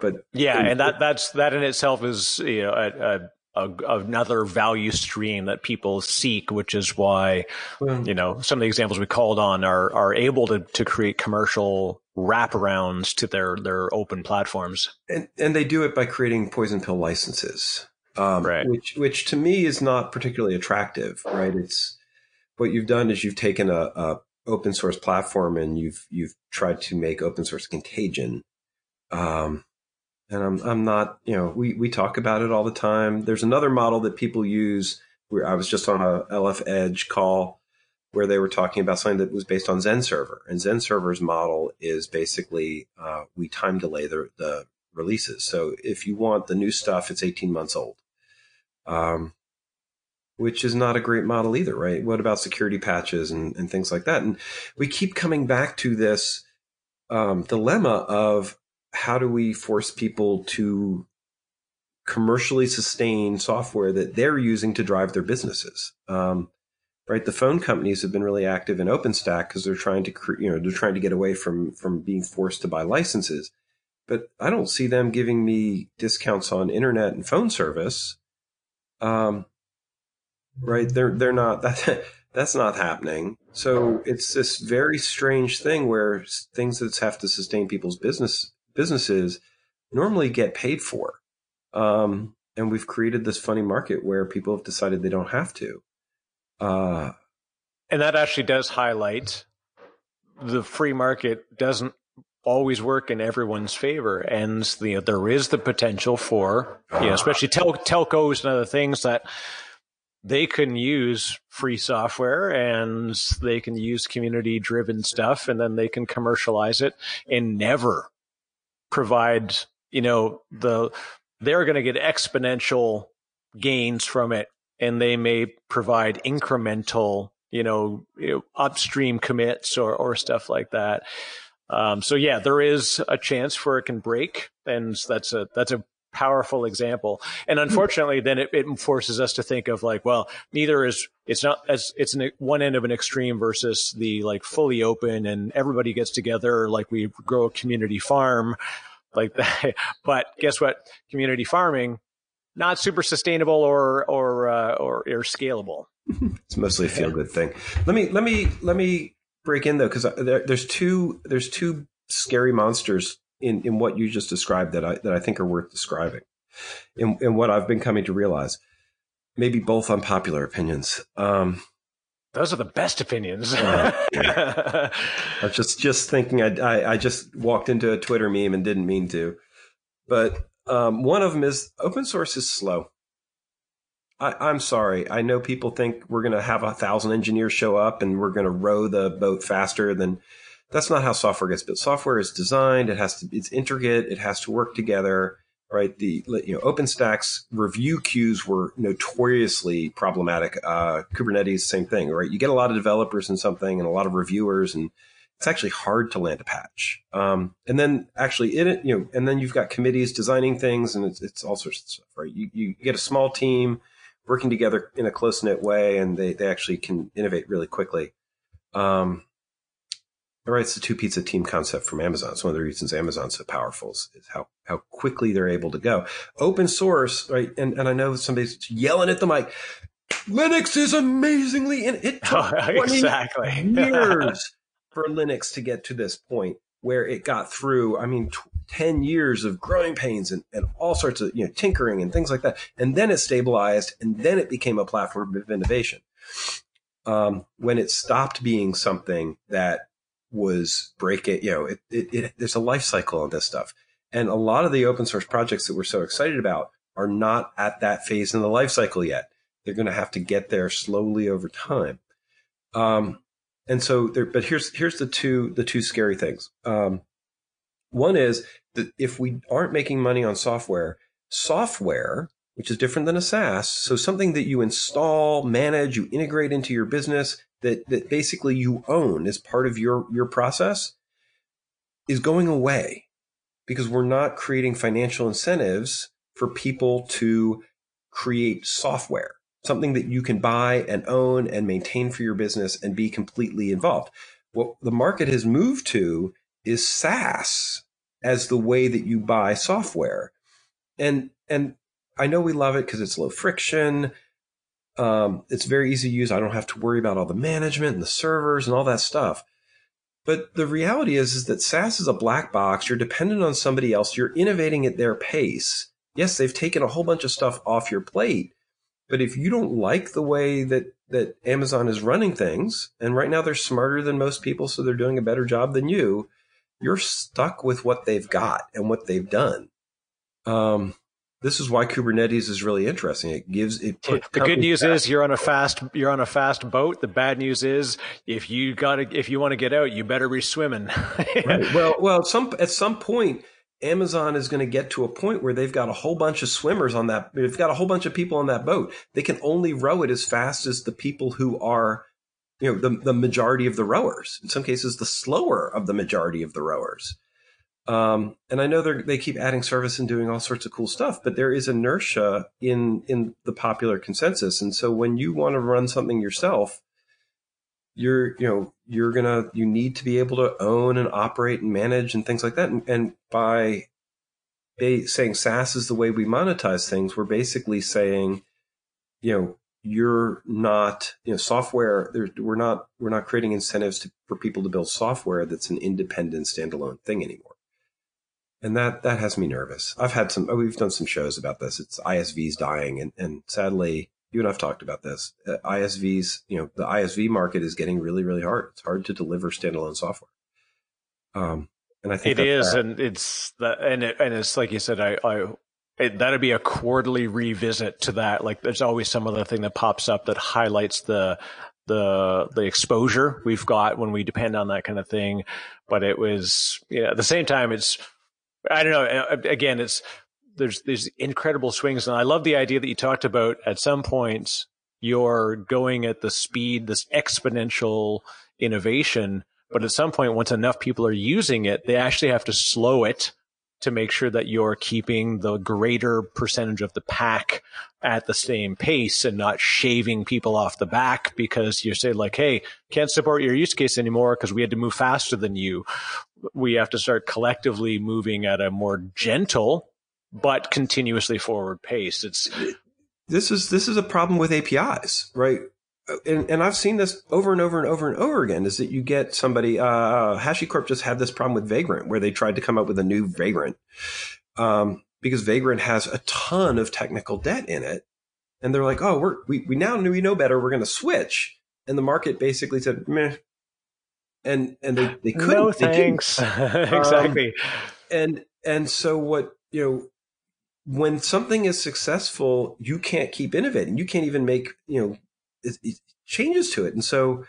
But yeah, and that that's that in itself is you know a, a, another value stream that people seek, which is why well, you know some of the examples we called on are are able to to create commercial wraparounds to their their open platforms, and and they do it by creating poison pill licenses, um, right? Which which to me is not particularly attractive, right? It's what you've done is you've taken a, a open source platform and you've you've tried to make open source contagion. Um, and I'm I'm not you know we we talk about it all the time. There's another model that people use. Where I was just on a LF Edge call where they were talking about something that was based on XenServer, and XenServer's model is basically uh, we time delay the the releases. So if you want the new stuff, it's 18 months old. Um, which is not a great model either, right? What about security patches and, and things like that? And we keep coming back to this um, dilemma of how do we force people to commercially sustain software that they're using to drive their businesses? Um, right, the phone companies have been really active in OpenStack because they're trying to, cre- you know, they're trying to get away from from being forced to buy licenses. But I don't see them giving me discounts on internet and phone service. Um, right? They're they're not that that's not happening. So it's this very strange thing where things that have to sustain people's business businesses normally get paid for, um, and we've created this funny market where people have decided they don't have to. Uh, and that actually does highlight the free market doesn't always work in everyone's favor, and know, there is the potential for you know, especially tel- telcos and other things that they can use free software and they can use community driven stuff and then they can commercialize it and never provide, you know, the, they're going to get exponential gains from it and they may provide incremental, you know, you know upstream commits or, or stuff like that. Um, so yeah, there is a chance for it can break, and that's a that's a powerful example. And hmm. unfortunately, then it, it, forces us to think of like, well, neither is, it's not as, it's an, one end of an extreme versus the like fully open and everybody gets together like we grow a community farm like that. But guess what? Community farming, not super sustainable or, or, uh, or, or scalable. it's mostly a feel good thing. Let me, let me, let me break in though, because there, there's two, there's two scary monsters in, in what you just described that I, that I think are worth describing And, in what I've been coming to realize. Maybe both unpopular opinions. Um, those are the best opinions. uh, I was just just thinking. I, I, I just walked into a Twitter meme and didn't mean to, but um, one of them is open source is slow. I, am sorry. I know people think we're going to have a thousand engineers show up and we're going to row the boat faster than that's not how software gets built. Software is designed. It has to, it's intricate. It has to work together, right? The, you know, OpenStack's review queues were notoriously problematic. Uh, Kubernetes, same thing, right? You get a lot of developers in something and a lot of reviewers and it's actually hard to land a patch. Um, and then actually it, you know, and then you've got committees designing things and it's, it's all sorts of stuff, right? You, you get a small team working together in a close knit way and they, they actually can innovate really quickly. Um, right, it's the two pizza team concept from Amazon. It's one of the reasons Amazon's so powerful is, how, how quickly they're able to go. Open source, right? And, and I know somebody's yelling at the mic. Linux is amazingly, and it took oh, exactly. years for Linux to get to this point where it got through. I mean, t- 10 years of growing pains and, and all sorts of, you know, tinkering and things like that. And then it stabilized and then it became a platform of innovation. Um, when it stopped being something that was break it. You know, it, it, it, there's a life cycle on this stuff. And a lot of the open source projects that we're so excited about are not at that phase in the life cycle yet. They're going to have to get there slowly over time. Um, and so there, but here's, here's the two, the two scary things. Um, one is that if we aren't making money on software, software, which is different than a SaaS. So something that you install, manage, you integrate into your business that that basically you own as part of your your process is going away because we're not creating financial incentives for people to create software something that you can buy and own and maintain for your business and be completely involved what the market has moved to is SaaS as the way that you buy software. And and I know we love it because it's low friction. Um, it's very easy to use. I don't have to worry about all the management and the servers and all that stuff. But the reality is, is that SaaS is a black box. You're dependent on somebody else. You're innovating at their pace. Yes, they've taken a whole bunch of stuff off your plate. But if you don't like the way that, that Amazon is running things, and right now they're smarter than most people, so they're doing a better job than you, you're stuck with what they've got and what they've done. Um, this is why Kubernetes is really interesting. It gives it. the good news back. is you're on a fast you're on a fast boat. The bad news is if you got to if you want to get out, you better be swimming. right. Well, well, some at some point, Amazon is going to get to a point where they've got a whole bunch of swimmers on that. They've got a whole bunch of people on that boat. They can only row it as fast as the people who are, you know, the the majority of the rowers. In some cases, the slower of the majority of the rowers. Um, and I know they keep adding service and doing all sorts of cool stuff, but there is inertia in in the popular consensus. And so when you want to run something yourself, you're you know you're gonna you need to be able to own and operate and manage and things like that. And, and by saying SaaS is the way we monetize things, we're basically saying, you know, you're not you know software we're not we're not creating incentives to, for people to build software that's an independent standalone thing anymore and that that has me nervous. I've had some. We've done some shows about this. It's ISVs dying, and and sadly, you and I've talked about this. Uh, ISVs, you know, the ISV market is getting really really hard. It's hard to deliver standalone software. Um, and I think it is, and it's that, and it, and it's like you said, I, I it, that'd be a quarterly revisit to that. Like, there's always some other thing that pops up that highlights the the the exposure we've got when we depend on that kind of thing. But it was, you know, at the same time, it's I don't know. Uh, again, it's there's these incredible swings, and I love the idea that you talked about. At some points, you're going at the speed, this exponential innovation, but at some point, once enough people are using it, they actually have to slow it to make sure that you're keeping the greater percentage of the pack at the same pace and not shaving people off the back because you say like, Hey, can't support your use case anymore because we had to move faster than you. We have to start collectively moving at a more gentle, but continuously forward pace. It's this is, this is a problem with APIs, right? and, and I've seen this over and over and over and over again is that you get somebody, uh, HashiCorp just had this problem with Vagrant where they tried to come up with a new Vagrant. Um, because Vagrant has a ton of technical debt in it. And they're like, oh, we're, we, we now we know better. We're going to switch. And the market basically said, meh. And, and they, they couldn't. No thanks. exactly. Um, and, and so what, you know, when something is successful, you can't keep innovating. You can't even make, you know, it, it changes to it. And so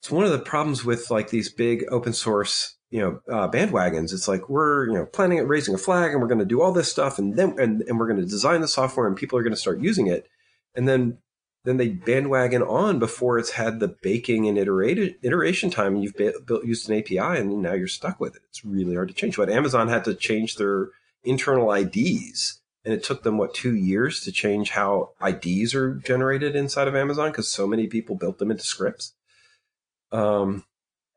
it's one of the problems with like these big open source, you know, uh, bandwagons. It's like we're, you know, planning at raising a flag and we're going to do all this stuff and then, and, and we're going to design the software and people are going to start using it. And then, then they bandwagon on before it's had the baking and iterated iteration time. And you've built, used an API and now you're stuck with it. It's really hard to change. But Amazon had to change their internal IDs and it took them what two years to change how IDs are generated inside of Amazon because so many people built them into scripts. Um,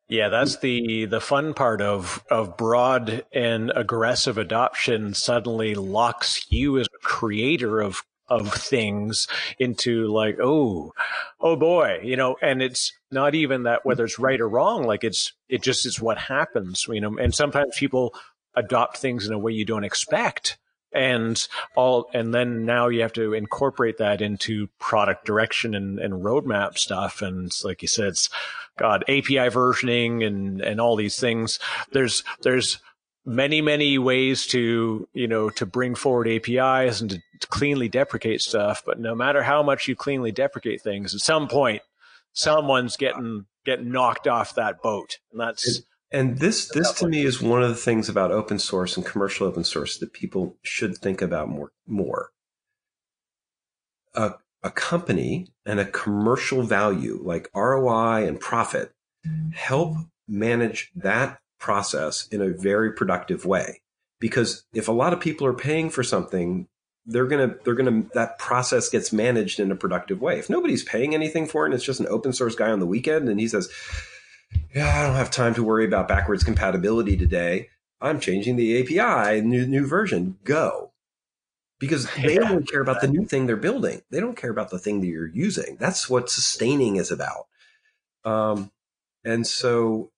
yeah, that's the the fun part of of broad and aggressive adoption. Suddenly locks you as a creator of of things into like oh oh boy you know? And it's not even that whether it's right or wrong like it's it just is what happens you know? And sometimes people adopt things in a way you don't expect and all and then now you have to incorporate that into product direction and, and roadmap stuff. And like you said it's god api versioning and and all these things. There's there's many many ways to you know to bring forward apis and to, cleanly deprecate stuff but no matter how much you cleanly deprecate things at some point someone's getting getting knocked off that boat and that's and this this to me is one of the things about open source and commercial open source that people should think about more more. A, a company and a commercial value like ROI and profit help manage that process in a very productive way. Because if a lot of people are paying for something, they're gonna they're gonna that process gets managed in a productive way. If nobody's paying anything for it and it's just an open source guy on the weekend and he says, yeah, I don't have time to worry about backwards compatibility today. I'm changing the API, new new version, go. Because they Yeah. only care about the new thing they're building. They don't care about the thing that you're using. That's what sustaining is about. Um, and so,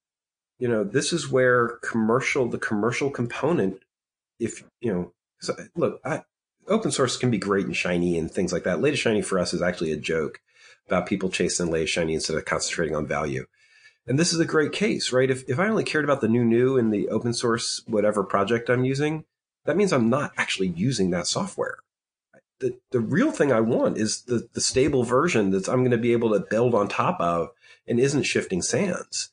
you know, this is where commercial, the commercial component, if you know, so, look, I, open source can be great and shiny and things like that. Latest shiny for us is actually a joke about people chasing latest shiny instead of concentrating on value. And this is a great case, right? If, if I only cared about the new new in the open source, whatever project I'm using, that means I'm not actually using that software. The, the real thing I want is the, the stable version that I'm going to be able to build on top of and isn't shifting sands.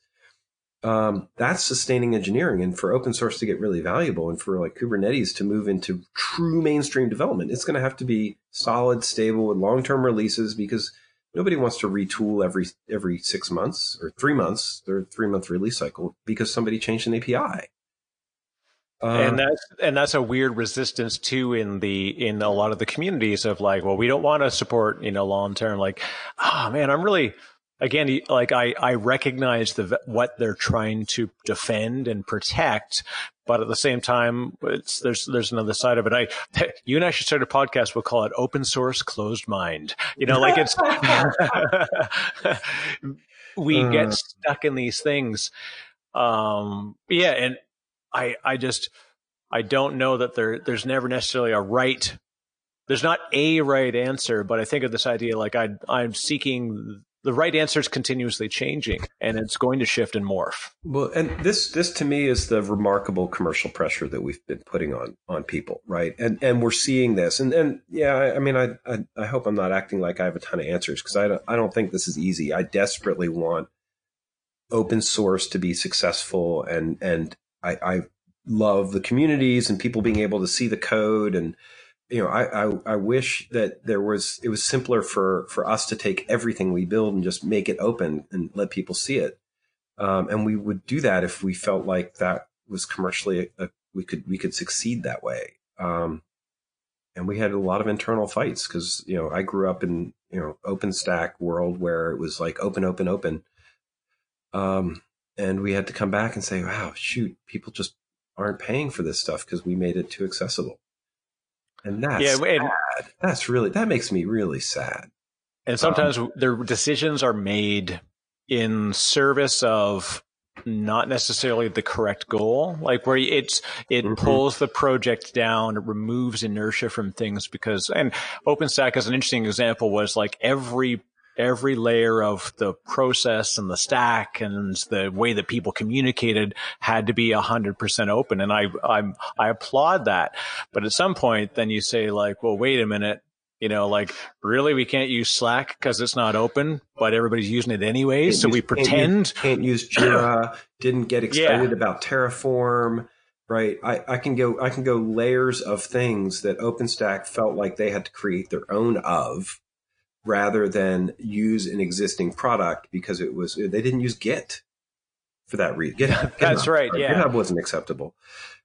Um, that's sustaining engineering. And for open source to get really valuable and for like Kubernetes to move into true mainstream development, it's going to have to be solid, stable with long-term releases because nobody wants to retool every, every six months or three months, their three month release cycle because somebody changed an API. Um, and that's and that's a weird resistance too in the in a lot of the communities of like well we don't want to support you know long term like oh man i'm really again like i i recognize the what they're trying to defend and protect but at the same time it's there's there's another side of it. I you and i should start a podcast we'll call it open source closed mind. You know like it's we Uh. get stuck in these things. Um yeah and I I just I don't know that there there's never necessarily a right there's not a right answer, but I think of this idea like I I'm seeking the right answer is continuously changing and it's going to shift and morph. Well, and this this to me is the remarkable commercial pressure that we've been putting on on people, right? And and we're seeing this, and and yeah, I, I mean, I, I I hope I'm not acting like I have a ton of answers because I don't I don't think this is easy. I desperately want open source to be successful, and and I I love the communities and people being able to see the code and you know, I, I, I wish that there was, it was simpler for, for us to take everything we build and just make it open and let people see it. Um, and we would do that if we felt like that was commercially, a, we could, we could succeed that way. Um, and we had a lot of internal fights because, you know, I grew up in, you know, OpenStack world where it was like open, open, open. Um, and we had to come back and say, wow, shoot, people just aren't paying for this stuff because we made it too accessible. And that's Yeah, and- That's really that makes me really sad. And sometimes their decisions are made in service of not necessarily the correct goal, like where it's it Mhm. pulls the project down, it removes inertia from things because and OpenStack as an interesting example was like every every layer of the process and the stack and the way that people communicated had to be a hundred percent open. And I, I'm, I applaud that. But at some point, then you say like, well, wait a minute. You know, like really, we can't use Slack because it's not open, but everybody's using it anyway. Can't so use- we can't use- pretend. can't use Jira, didn't get excited about Terraform, right? I, I can go I can go layers of things that OpenStack felt like they had to create their own of rather than use an existing product because it was they didn't use Git for that reason. GitHub, That's GitHub, right, yeah. GitHub wasn't acceptable,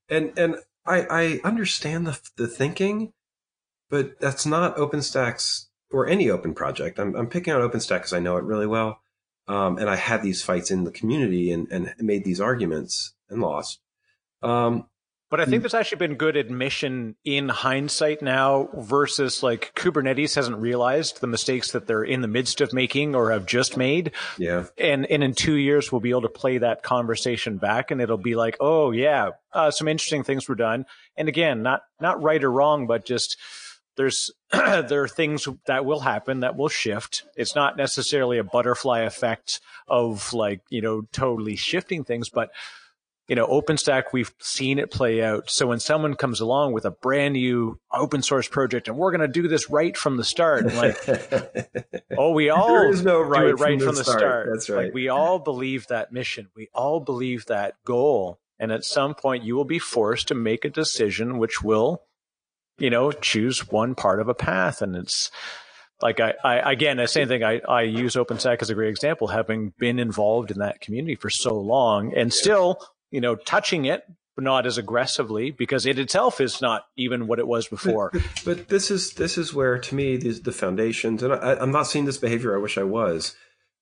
and and I I understand the the thinking, but that's not OpenStack's or any open project. I'm I'm picking on OpenStack because I know it really well, um, and I had these fights in the community and and made these arguments and lost. Um, But I think there's actually been good admission in hindsight now versus like Kubernetes hasn't realized the mistakes that they're in the midst of making or have just made. yeah, and and in two years we'll be able to play that conversation back and it'll be like oh yeah uh, some interesting things were done. And again not not right or wrong but just there's there are things that will happen that will shift. It's not necessarily a butterfly effect of like you know totally shifting things but you know openstack we've seen it play out so when someone comes along with a brand new open source project and we're going to do this right from the start like oh we all no right, do it right from the, start. That's right. Like we all believe that mission. We all believe that goal. And at some point you will be forced to make a decision which will, you know, choose one part of a path. And it's like I, I again, the same thing. I, I use OpenStack as a great example, having been involved in that community for so long and still, you know, touching it, but not as aggressively because it itself is not even what it was before. But, but this is this is where, to me, the, the foundations, and I, I'm not seeing this behavior. I wish I was.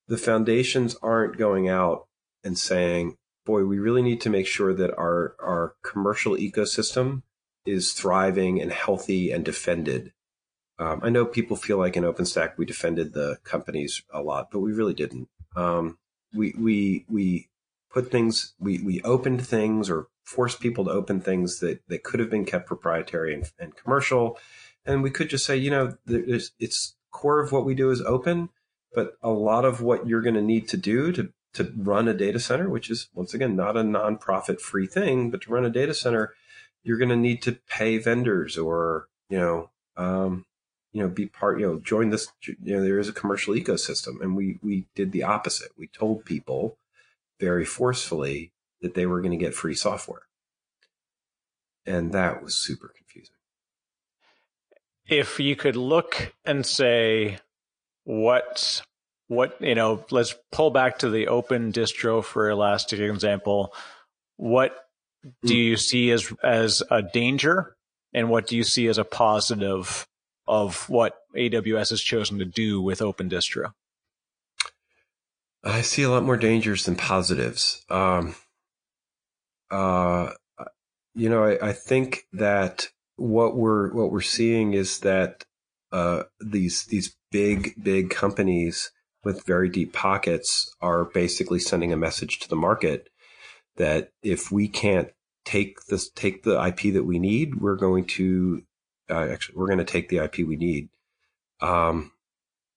The foundations aren't going out and saying, boy, we really need to make sure that our our commercial ecosystem is thriving and healthy and defended. Um, I know people feel like in OpenStack we defended the companies a lot, but we really didn't. Um, we we we put things we we opened things or forced people to open things that that could have been kept proprietary and, and commercial, and we could just say, you know, it's core of what we do is open, but a lot of what you're going to need to do to to run a data center, which is once again not a nonprofit free thing, but to run a data center, you're going to need to pay vendors or you know um, you know be part you know join this you know there is a commercial ecosystem, and we we did the opposite. We told people very forcefully that they were going to get free software, and that was super confusing. If you could look and say what what you know let's pull back to the open distro for elastic example what do hmm. you see as as a danger and what do you see as a positive of what aws has chosen to do with open distro i see a lot more dangers than positives um, uh, you know I, I think that what we're what we're seeing is that uh, these these big big companies with very deep pockets are basically sending a message to the market that if we can't take this take the IP that we need, we're going to uh, actually we're going to take the IP we need. Um,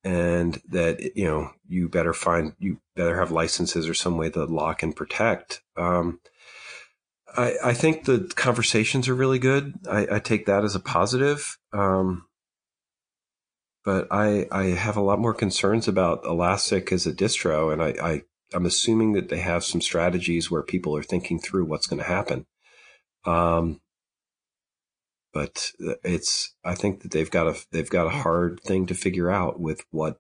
and that you know you better find you better have licenses or some way to lock and protect. Um, I, I think the conversations are really good. I, I take that as a positive. Um, but I, I have a lot more concerns about Elastic as a distro, and I, I I'm assuming that they have some strategies where people are thinking through what's going to happen. Um, but it's I think that they've got a they've got a hard thing to figure out with what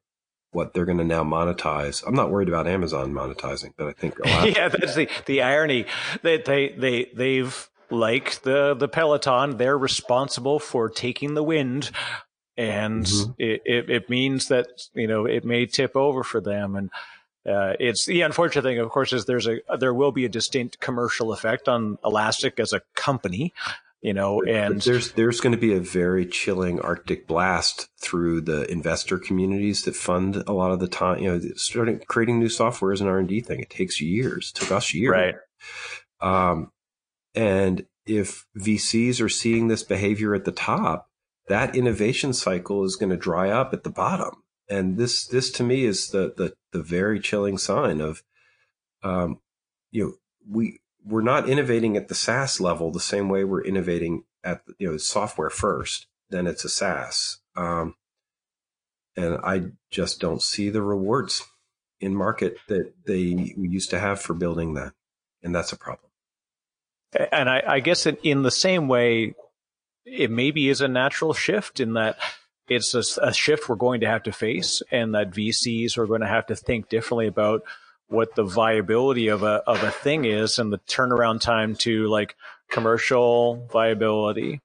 what they're going to now monetize. I'm not worried about Amazon monetizing, but I think yeah, that's the the irony that they they they've like the the Peloton, they're responsible for taking the wind and mm-hmm. it, it, it, means that you know it may tip over for them and uh, it's the unfortunate thing of course is there's a there will be a distinct commercial effect on elastic as a company you know and there's there's going to be a very chilling arctic blast through the investor communities that fund a lot of the time you know starting creating new software is an r&d thing. It takes years it took us years. Right. Um, and if vcs are seeing this behavior at the top that innovation cycle is going to dry up at the bottom. And this, this to me is the, the, the very chilling sign of, um, you know, we, we're not innovating at the SaaS level the same way we're innovating at, you know, software first, then it's a SaaS. Um, and I just don't see the rewards in market that they used to have for building that. And that's a problem. And I, I guess in, in the same way, it maybe is a natural shift in that it's a, a, shift we're going to have to face and that VCs are going to have to think differently about what the viability of a, of a thing is and the turnaround time to like commercial viability,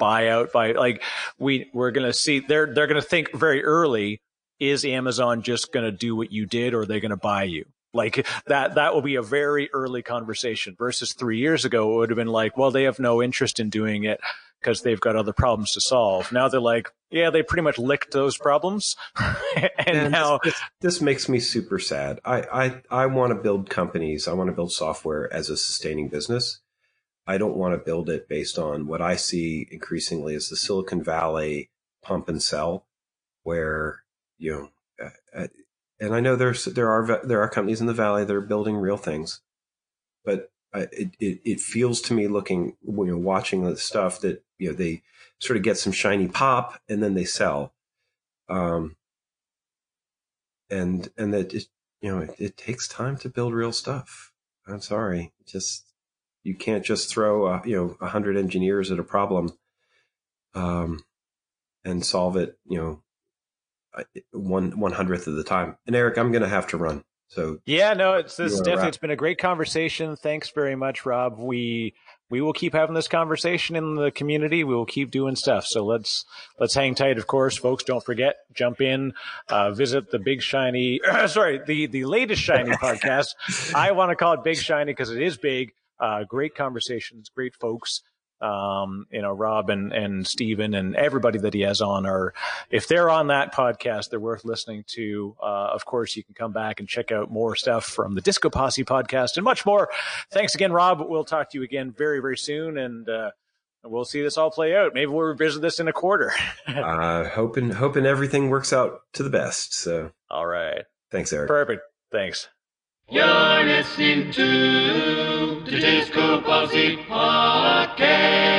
buyout, by like we, we're going to see they're, they're going to think very early. Is Amazon just going to do what you did or are they going to buy you? Like that, that will be a very early conversation versus three years ago. It would have been like, well, they have no interest in doing it because they've got other problems to solve. Now they're like, yeah, they pretty much licked those problems. and, and, now this, this, makes me super sad. I, I, I want to build companies. I want to build software as a sustaining business. I don't want to build it based on what I see increasingly as the Silicon Valley pump and sell, where you know, uh, uh and I know there's there are there are companies in the valley that are building real things, but it, it, it feels to me looking you know watching the stuff that you know they sort of get some shiny pop and then they sell. Um and and that it, you know it, it takes time to build real stuff. I'm sorry. Just you can't just throw a, you know a hundred engineers at a problem um and solve it you know one one hundredth of the time. And eric i'm gonna have to run So yeah, no, it's this definitely it's been a great conversation. Thanks very much, Rob. We we will keep having this conversation in the community. We will keep doing stuff. So let's let's hang tight, of course, folks. Don't forget, jump in, uh, visit the Big Shiny. sorry, the the latest Shiny podcast. I want to call it Big Shiny because it is big. Uh, great conversations, great folks. Um, you know, Rob and, and Steven and everybody that he has on are, if they're on that podcast, they're worth listening to. Uh, of course, you can come back and check out more stuff from the Disco Posse podcast and much more. Thanks again, Rob. We'll talk to you again very, very soon. And, uh, we'll see this all play out. Maybe we'll revisit this in a quarter. uh, hoping hoping everything works out to the best. So all right. thanks, Eric. Perfect. Thanks. You're listening to the Disco Posse Podcast.